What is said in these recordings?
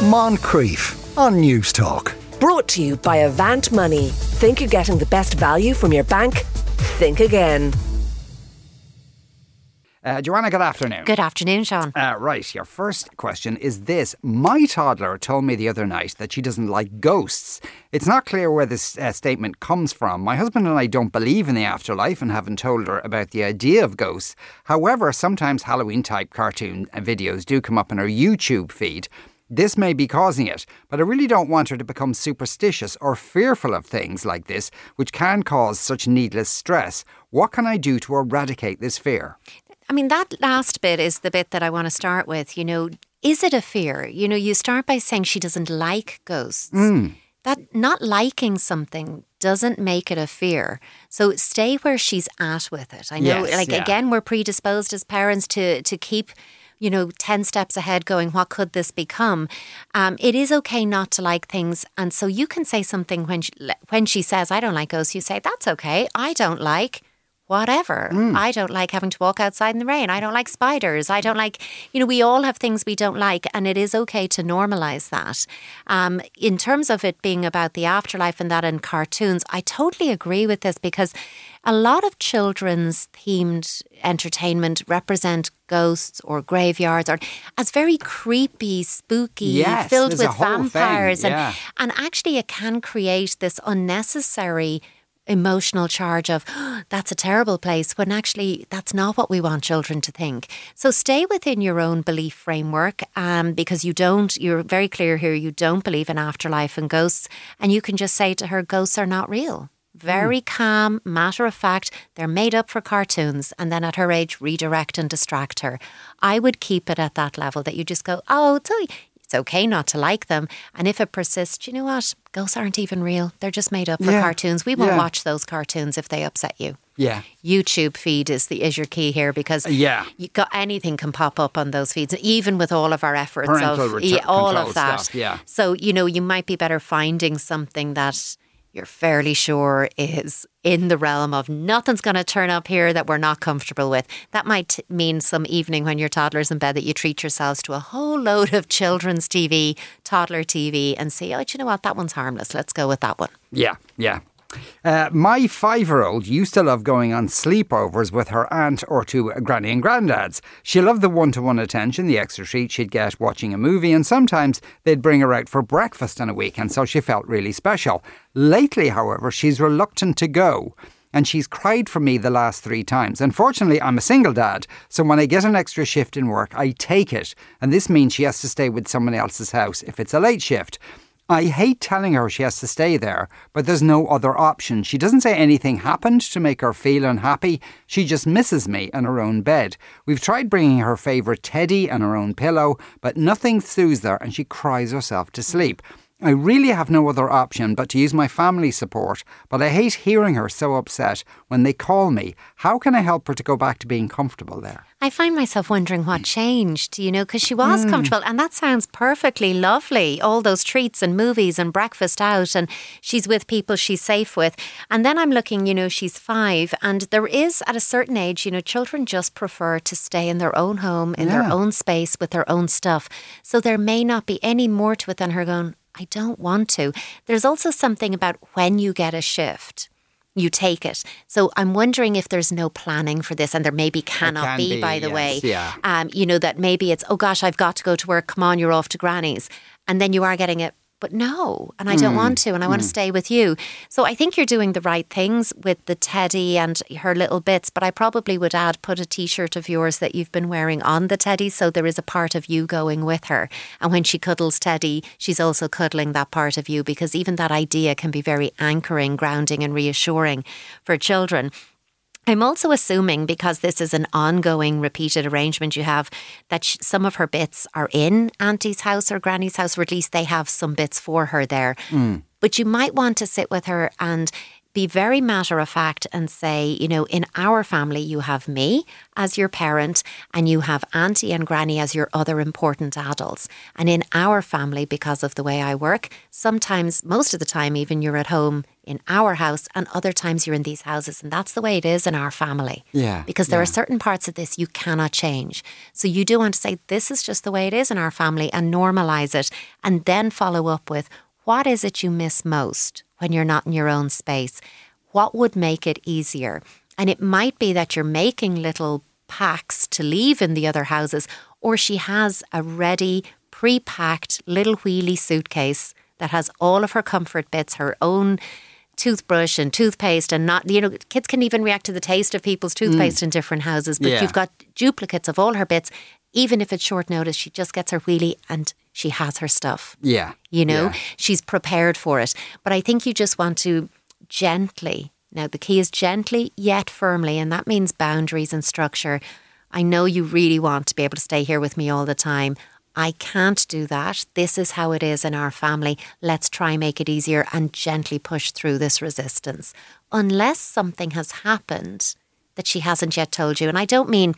Moncrieff on Newstalk. Brought to you by Avant Money. Think you're getting the best value from your bank? Think again. Uh, Joanna, good afternoon. Good afternoon, Sean. Uh, right, your first question is this. My toddler told me the other night that she doesn't like ghosts. It's not clear where this uh, statement comes from. My husband and I don't believe in the afterlife and haven't told her about the idea of ghosts. However, sometimes Halloween type cartoon videos do come up in her YouTube feed. This may be causing it, but I really don't want her to become superstitious or fearful of things like this, which can cause such needless stress. What can I do to eradicate this fear? I mean, that last bit is the bit that I want to start with. You know, is it a fear? You know, you start by saying she doesn't like ghosts. Hmm. That not liking something doesn't make it a fear. So stay where she's at with it. I know, Yes, like yeah. again, we're predisposed as parents to to keep. You know, 10 steps ahead going, what could this become? Um, it is okay not to like things. And so you can say something when she, when she says, I don't like ghosts, you say, that's okay. I don't like whatever. I don't like having to walk outside in the rain. I don't like spiders. I don't like, you know, we all have things we don't like, and it is okay to normalize that. Um, in terms of it being about the afterlife and that in cartoons, I totally agree with this because a lot of children's themed entertainment represent ghosts or graveyards or as very creepy, spooky, Yes, filled with vampires and yeah. and actually it can create this unnecessary emotional charge of that's a terrible place when actually that's not what we want children to think so stay within your own belief framework um, because you don't you're very clear here you don't believe in afterlife and ghosts and you can just say to her ghosts are not real very calm, matter of fact. They're made up for cartoons, and then at her age, redirect and distract her. I would keep it at that level that you just go, oh, it's o- it's okay not to like them. And if it persists, you know what? Ghosts aren't even real. They're just made up for Yeah. cartoons. We won't Yeah. watch those cartoons if they upset you. Yeah. YouTube feed is the is your key here because uh, Yeah. you got anything can pop up on those feeds, even with all of our efforts Parental of yeah, all of that. stuff, yeah. So you know you might be better finding something that you're fairly sure is in the realm of nothing's going to turn up here that we're not comfortable with. That might mean some evening when your toddler's in bed that you treat yourselves to a whole load of children's TV, toddler TV, and say, oh, do you know what? That one's harmless. Let's go with that one. Yeah, yeah. Uh, my five year old used to love going on sleepovers with her aunt or to granny and granddad's. She loved the one to one attention, the extra treat she'd get watching a movie, and sometimes they'd bring her out for breakfast on a weekend, so she felt really special. Lately, however, she's reluctant to go. And she's cried for me the last three times. Unfortunately, I'm a single dad, so when I get an extra shift in work, I take it. And this means she has to stay with someone else's house if it's a late shift. I hate telling her she has to stay there, but there's no other option. She doesn't say anything happened to make her feel unhappy. She just misses me in her own bed. We've tried bringing her favourite teddy and her own pillow, but nothing soothes her and she cries herself to sleep. I really have no other option but to use my family support, but I hate hearing her so upset when they call me. How can I help her to go back to being comfortable there? I find myself wondering what hmm. changed, you know, because she was hmm. comfortable and that sounds perfectly lovely. All those treats and movies and breakfast out, and she's with people she's safe with. And then I'm looking, you know, she's five, and there is at a certain age, you know, children just prefer to stay in their own home, in their own space with their own stuff. So there may not be any more to it than her going, I don't want to. There's also something about when you get a shift. You take it. So I'm wondering if there's no planning for this, and there maybe cannot can be, be, by the yes, way. yeah. Um, you know, that maybe it's, oh gosh, I've got to go to work. Come on, you're off to granny's. And then you are getting it, but no, and I don't want mm. to, and I want to mm. stay with you. So I think you're doing the right things with the teddy and her little bits, but I probably would add put a t shirt of yours that you've been wearing on the teddy. So there is a part of you going with her. And when she cuddles Teddy, she's also cuddling that part of you because even that idea can be very anchoring, grounding, and reassuring for children. I'm also assuming because this is an ongoing, repeated arrangement you have, that sh- some of her bits are in Auntie's house or Granny's house, or at least they have some bits for her there. Hmm. But you might want to sit with her and be very matter of fact and say, you know, in our family, you have me as your parent and you have Auntie and Granny as your other important adults. And in our family, because of the way I work, sometimes, most of the time, even you're at home in our house, and other times you're in these houses. And that's the way it is in our family. Yeah, Because there yeah. are certain parts of this you cannot change. So you do want to say, this is just the way it is in our family and normalize it. And then follow up with, what is it you miss most when you're not in your own space? What would make it easier? And it might be that you're making little packs to leave in the other houses, or she has a ready, pre packed little wheelie suitcase that has all of her comfort bits, her own toothbrush and toothpaste and not you know kids can even react to the taste of people's mm. toothpaste in different houses but Yeah. you've got duplicates of all her bits even if it's short notice she just gets her wheelie and she has her stuff Yeah. you know Yeah. she's prepared for it but i think you just want to gently now the key is gently yet firmly and that means boundaries and structure i know you really want to be able to stay here with me all the time I can't do that. This is how it is in our family. Let's try make it easier and gently push through this resistance. Unless something has happened that she hasn't yet told you. And I don't mean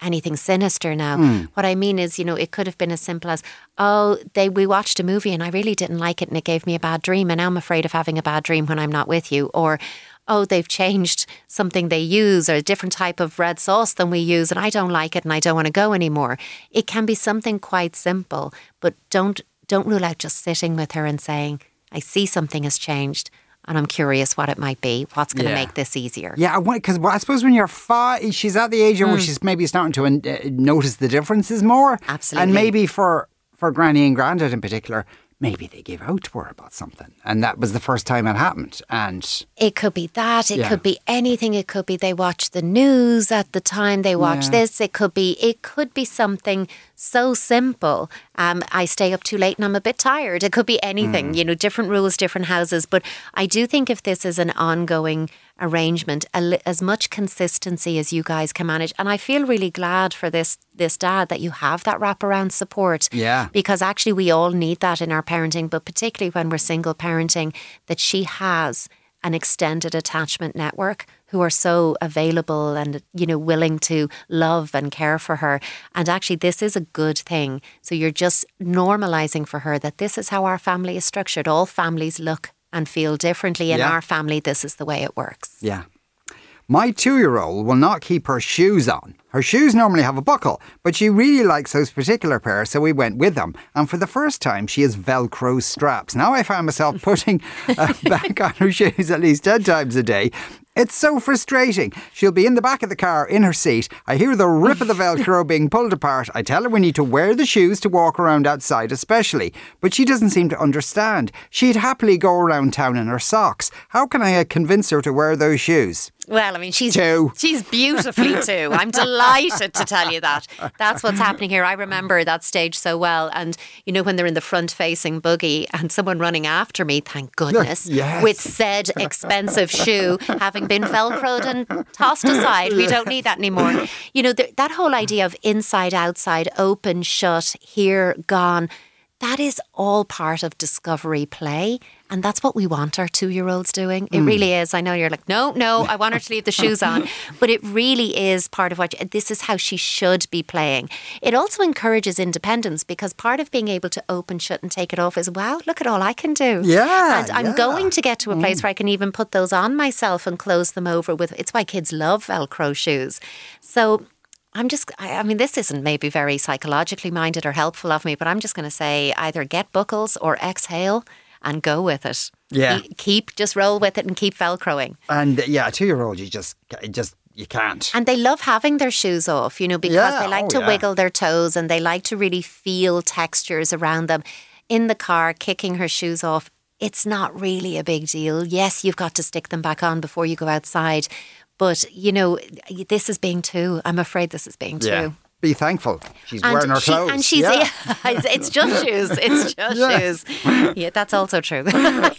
anything sinister now. Hmm. What I mean is, you know, it could have been as simple as, oh, they we watched a movie and I really didn't like it and it gave me a bad dream and now I'm afraid of having a bad dream when I'm not with you. Or oh, they've changed something they use or a different type of red sauce than we use and I don't like it and I don't want to go anymore. It can be something quite simple, but don't don't rule out just sitting with her and saying, I see something has changed and I'm curious what it might be. What's going to Yeah. make this easier? Yeah, because I suppose when you're five, she's at the age Hmm. where she's maybe starting to uh, notice the differences more. Absolutely. And maybe for, for Granny and Grandad in particular, maybe they gave out to her about something. And that was the first time it happened. And It could be that. It Yeah. could be anything. It could be they watch the news at the time they watch Yeah. this. It could be it could be something so simple. Um, I stay up too late and I'm a bit tired. It could be anything. Hmm. You know, different rules, different houses. But I do think if this is an ongoing arrangement, a li- as much consistency as you guys can manage, and I feel really glad for this this dad that you have that wraparound support Yeah. because actually we all need that in our parenting, but particularly when we're single parenting, that she has an extended attachment network who are so available and you know willing to love and care for her and actually this is a good thing so you're just normalizing for her that this is how our family is structured all families look and feel differently in Yeah. our family this is the way it works yeah. My two year old will not keep her shoes on. Her shoes normally have a buckle, but she really likes those particular pair, so we went with them. And for the first time, she has Velcro straps. Now I find myself putting uh, back on her shoes at least 10 times a day. It's so frustrating. She'll be in the back of the car in her seat. I hear the rip of the Velcro being pulled apart. I tell her we need to wear the shoes to walk around outside, especially. But she doesn't seem to understand. She'd happily go around town in her socks. How can I convince her to wear those shoes? Well, I mean, she's Two. she's beautifully too. I'm delighted to tell you that. That's what's happening here. I remember that stage so well. And you know, when they're in the front-facing buggy and someone running after me, thank goodness, Yes. with said expensive shoe having been velcroed and tossed aside. We don't need that anymore. You know, th- that whole idea of inside, outside, open, shut, here, gone. That is all part of discovery play. And that's what we want our two year olds doing. It mm. really is. I know you're like, no, no, I want her to leave the shoes on. But it really is part of what you, this is how she should be playing. It also encourages independence because part of being able to open, shut, and take it off is, wow, look at all I can do. Yeah, And I'm yeah. going to get to a place mm. where I can even put those on myself and close them over with. It's why kids love Velcro shoes. So I'm just, I mean, this isn't maybe very psychologically minded or helpful of me, but I'm just going to say either get buckles or exhale and go with it. Yeah. Keep, just roll with it and keep Velcroing. And uh, yeah, a two year old, you just, just, you can't. And they love having their shoes off, you know, because Yeah, they like oh, to yeah. wiggle their toes and they like to really feel textures around them. In the car, kicking her shoes off, it's not really a big deal. Yes, you've got to stick them back on before you go outside. But, you know, this is being two. I'm afraid this is being two. yeah. Be thankful. She's And, wearing her she, clothes. and she's yeah. it's, it's just shoes. It's just Yes. shoes. Yeah, that's also true.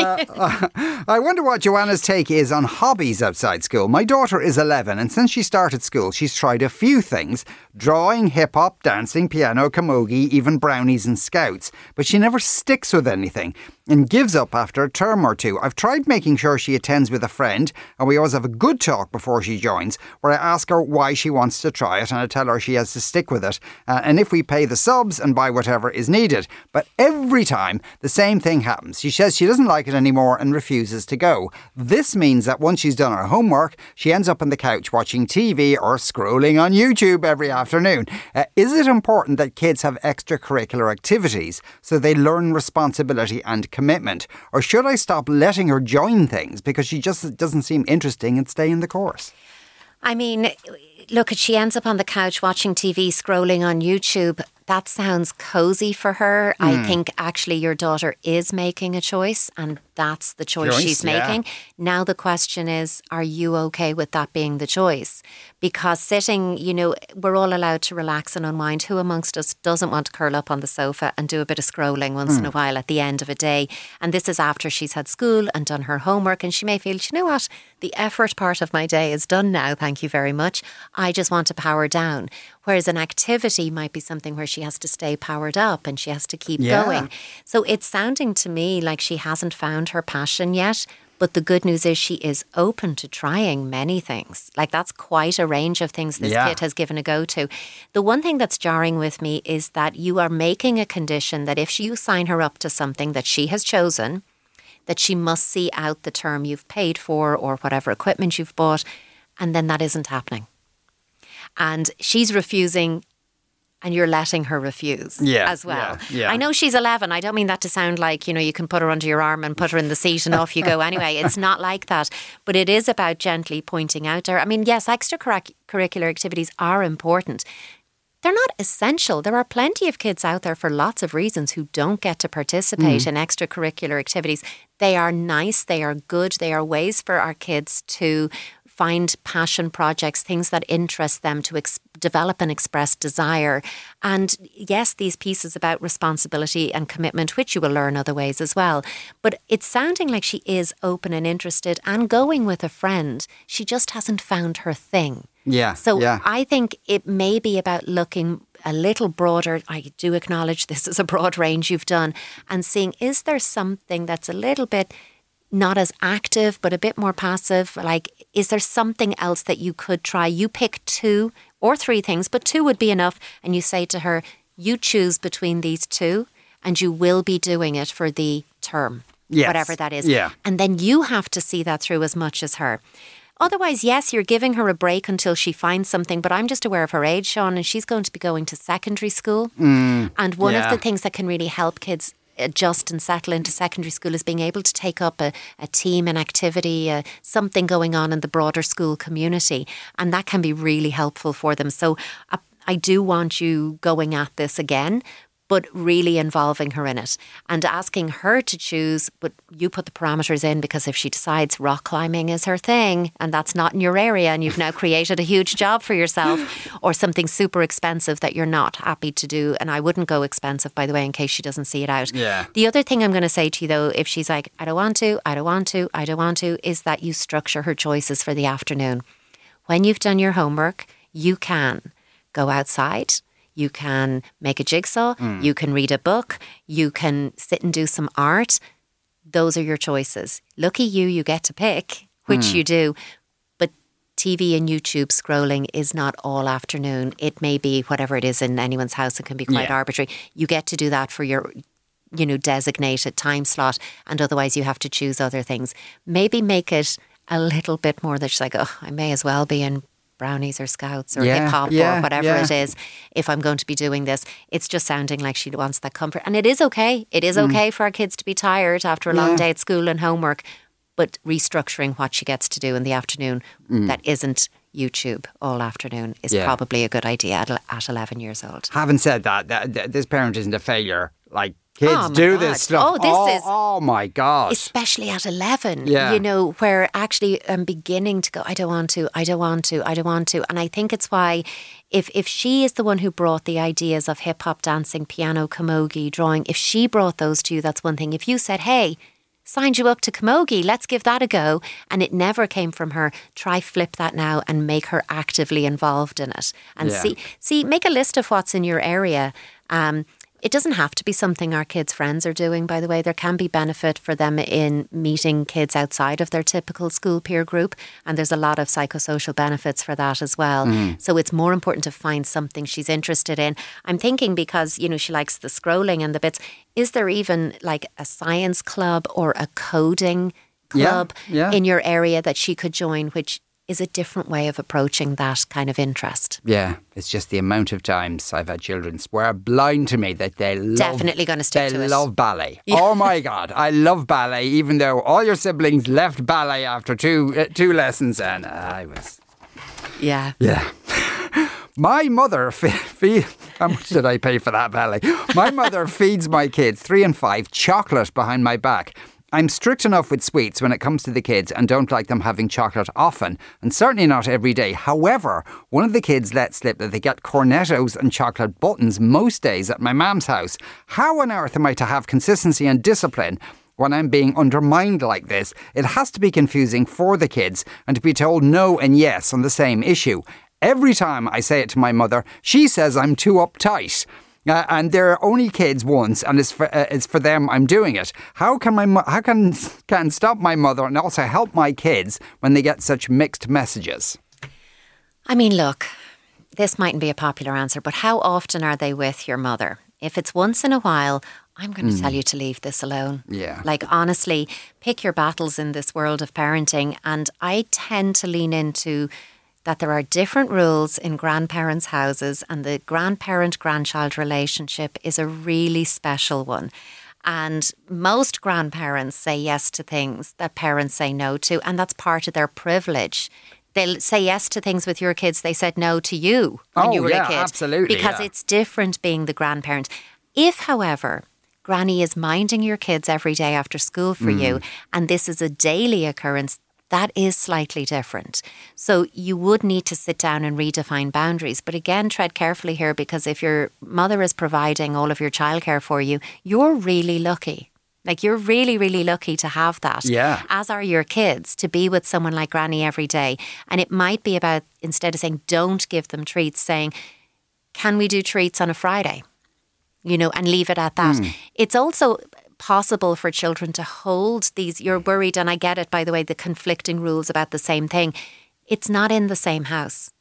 Uh, uh, I wonder what Joanna's take is on hobbies outside school. My daughter is 11, and since she started school, she's tried a few things drawing, hip hop, dancing, piano, camogie, even brownies and scouts. But she never sticks with anything. And gives up after a term or two. I've tried making sure she attends with a friend, and we always have a good talk before she joins, where I ask her why she wants to try it, and I tell her she has to stick with it, uh, and if we pay the subs and buy whatever is needed. But every time, the same thing happens. She says she doesn't like it anymore and refuses to go. This means that once she's done her homework, she ends up on the couch watching TV or scrolling on YouTube every afternoon. Uh, is it important that kids have extracurricular activities so they learn responsibility and? Or should I stop letting her join things because she just doesn't seem interesting and stay in the course? I mean, look, if she ends up on the couch watching TV, scrolling on YouTube. That sounds cozy for her. Hmm. I think actually your daughter is making a choice, and that's the choice, she's yeah. making. Now, the question is are you okay with that being the choice? Because sitting, you know, we're all allowed to relax and unwind. Who amongst us doesn't want to curl up on the sofa and do a bit of scrolling once Hmm. in a while at the end of a day? And this is after she's had school and done her homework, and she may feel, you know what? The effort part of my day is done now. Thank you very much. I just want to power down. Whereas an activity might be something where she has to stay powered up and she has to keep Yeah. going. So it's sounding to me like she hasn't found her passion yet. But the good news is she is open to trying many things. Like that's quite a range of things this Yeah. kid has given a go to. The one thing that's jarring with me is that you are making a condition that if you sign her up to something that she has chosen, that she must see out the term you've paid for or whatever equipment you've bought, and then that isn't happening. And she's refusing and you're letting her refuse Yeah, as well. yeah, yeah. I know she's 11. I don't mean that to sound like, you know, you can put her under your arm and put her in the seat and off you go anyway. It's not like that. But it is about gently pointing out to her. I mean, yes, extracurricular activities are important. They're not essential. There are plenty of kids out there for lots of reasons who don't get to participate mm. in extracurricular activities. They are nice, they are good, they are ways for our kids to find passion projects, things that interest them to ex- develop and express desire. And yes, these pieces about responsibility and commitment, which you will learn other ways as well. But it's sounding like she is open and interested and going with a friend. She just hasn't found her thing. Yeah. So yeah. I think it may be about looking a little broader. I do acknowledge this is a broad range you've done and seeing is there something that's a little bit not as active but a bit more passive like is there something else that you could try you pick two or three things but two would be enough and you say to her you choose between these two and you will be doing it for the term Yes. whatever that is Yeah. and then you have to see that through as much as her. Otherwise, yes, you're giving her a break until she finds something, but I'm just aware of her age, Sean, and she's going to be going to secondary school. Mm. and one yeah. of the things that can really help kids adjust and settle into secondary school is being able to take up a, a team, an activity, uh, something going on in the broader school community. And that can be really helpful for them. So I, I do want you going at this again. But really involving her in it and asking her to choose, but you put the parameters in because if she decides rock climbing is her thing and that's not in your area and you've now created a huge job for yourself or something super expensive that you're not happy to do. And I wouldn't go expensive, by the way, in case she doesn't see it out. Yeah. The other thing I'm going to say to you, though, if she's like, I don't want to, I don't want to, I don't want to, is that you structure her choices for the afternoon. When you've done your homework, you can go outside. You can make a jigsaw. Mm. You can read a book. You can sit and do some art. Those are your choices. Lucky you, you get to pick which mm. you do. But TV and YouTube scrolling is not all afternoon. It may be whatever it is in anyone's house. It can be quite Yeah. arbitrary. You get to do that for your you know, designated time slot, and otherwise you have to choose other things. Maybe make it a little bit more that she's like, oh, I may as well be in brownies or scouts or Yeah, hip hop yeah, or whatever yeah. it is if I'm going to be doing this. It's just sounding like she wants that comfort. And it is okay. It is okay for our kids to be tired after a long Mm. Day at school and homework, but restructuring what she gets to do in the afternoon that isn't YouTube all afternoon is Mm. Probably a good idea at, at 11 years old. Having said that, that, that this parent isn't a failure. Like kids Oh, do God. this stuff. Oh, this is- Oh my god. especially at 11 Yeah. you know where actually i'm beginning to go i don't want to i don't want to i don't want to and i think it's why if if she is the one who brought the ideas of hip hop dancing piano camogie drawing if she brought those to you that's one thing if you said hey signed you up to camogie let's give that a go and it never came from her try flip that now and make her actively involved in it and Yeah. see see make a list of what's in your area um, It doesn't have to be something our kids' friends are doing, by the way. There can be benefit for them in meeting kids outside of their typical school peer group, and there's a lot of psychosocial benefits for that as well. Hmm. So it's more important to find something she's interested in. I'm thinking because, you know, she likes the scrolling and the bits, is there even like a science club or a coding Yeah, club yeah. in your area that she could join, which is a different way of approaching that kind of interest? Yeah, it's just the amount of times I've had children swear blind to me that they love, Definitely gonna stick they to it. love ballet. Oh my god, I love ballet, even though all your siblings left ballet after two uh, two lessons, and I was Yeah. yeah. My mother, fe- fe- how much did I pay for that ballet? My mother feeds my kids, three and five, chocolate behind my back. I'm strict enough with sweets when it comes to the kids and don't like them having chocolate often, and certainly not every day. However, one of the kids let slip that they get cornettos and chocolate buttons most days at my mum's house. How on earth am I to have consistency and discipline when I'm being undermined like this, it has to be confusing for the kids and to be told no and yes on the same issue. Every time I say it to my mother, she says I'm too uptight. Uh, and they're only kids once, and it's for uh, it's for them. I'm doing it. How can my mo- how can can stop my mother and also help my kids when they get such mixed messages? I mean, look, this mightn't be a popular answer, but how often are they with your mother? If it's once in a while, I'm going to tell you to leave this alone. Yeah. Like, honestly, pick your battles in this world of parenting. And I tend to lean into that there are different rules in grandparents' houses, and the grandparent grandchild relationship is a really special one. And most grandparents say yes to things that parents say no to, and that's part of their privilege. They'll say yes to things with your kids they said no to you when Oh, you were yeah, a kid. absolutely, Because yeah. it's different being the grandparent. If, however, Granny is minding your kids every day after school for you, Mm. and this is a daily occurrence, that is slightly different. So you would need to sit down and redefine boundaries. But again, tread carefully here because if your mother is providing all of your childcare for you, you're really lucky. Like you're really, really lucky to have that. Yeah. As are your kids to be with someone like Granny every day. And it might be about instead of saying don't give them treats, saying, Can we do treats on a Friday? you know, and leave it at that. Hmm. It's also possible for children to hold these. You're worried, and I get it, by the way, the conflicting rules about the same thing. It's not in the same house.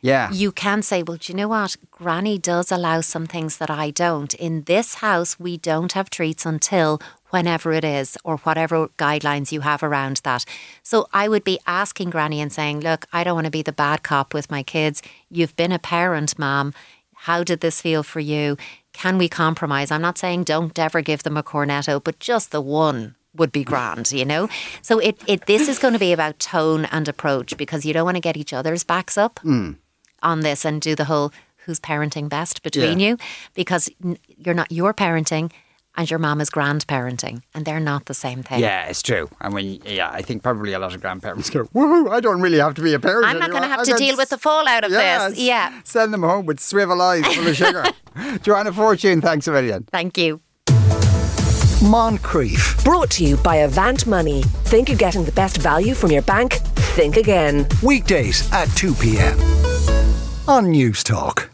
Yeah. You can say, well, do you know what? Granny does allow some things that I don't. In this house, we don't have treats until whenever it is or whatever guidelines you have around that. So I would be asking Granny and saying, look, I don't want to be the bad cop with my kids. You've been a parent, mom. How did this feel for you? Can we compromise? I'm not saying don't ever give them a cornetto, but just the one would be grand, you know? So it, it this is going to be about tone and approach because you don't want to get each other's backs up hmm. on this and do the whole who's parenting best between Yeah. you because you're not your parenting and your mom is grandparenting and they're not the same thing. Yeah, it's true. And when, yeah, I think probably a lot of grandparents go, woohoo, I don't really have to be a parent. I'm not going to have I to can deal with the fallout of Yes. this. Yeah. Send them home with swivel eyes full of sugar. Joanna Fortune, thanks a million. Thank you. Moncrieff. Brought to you by Avant Money. Think you're getting the best value from your bank? Think again. Weekdays at 2 p.m. on Newstalk.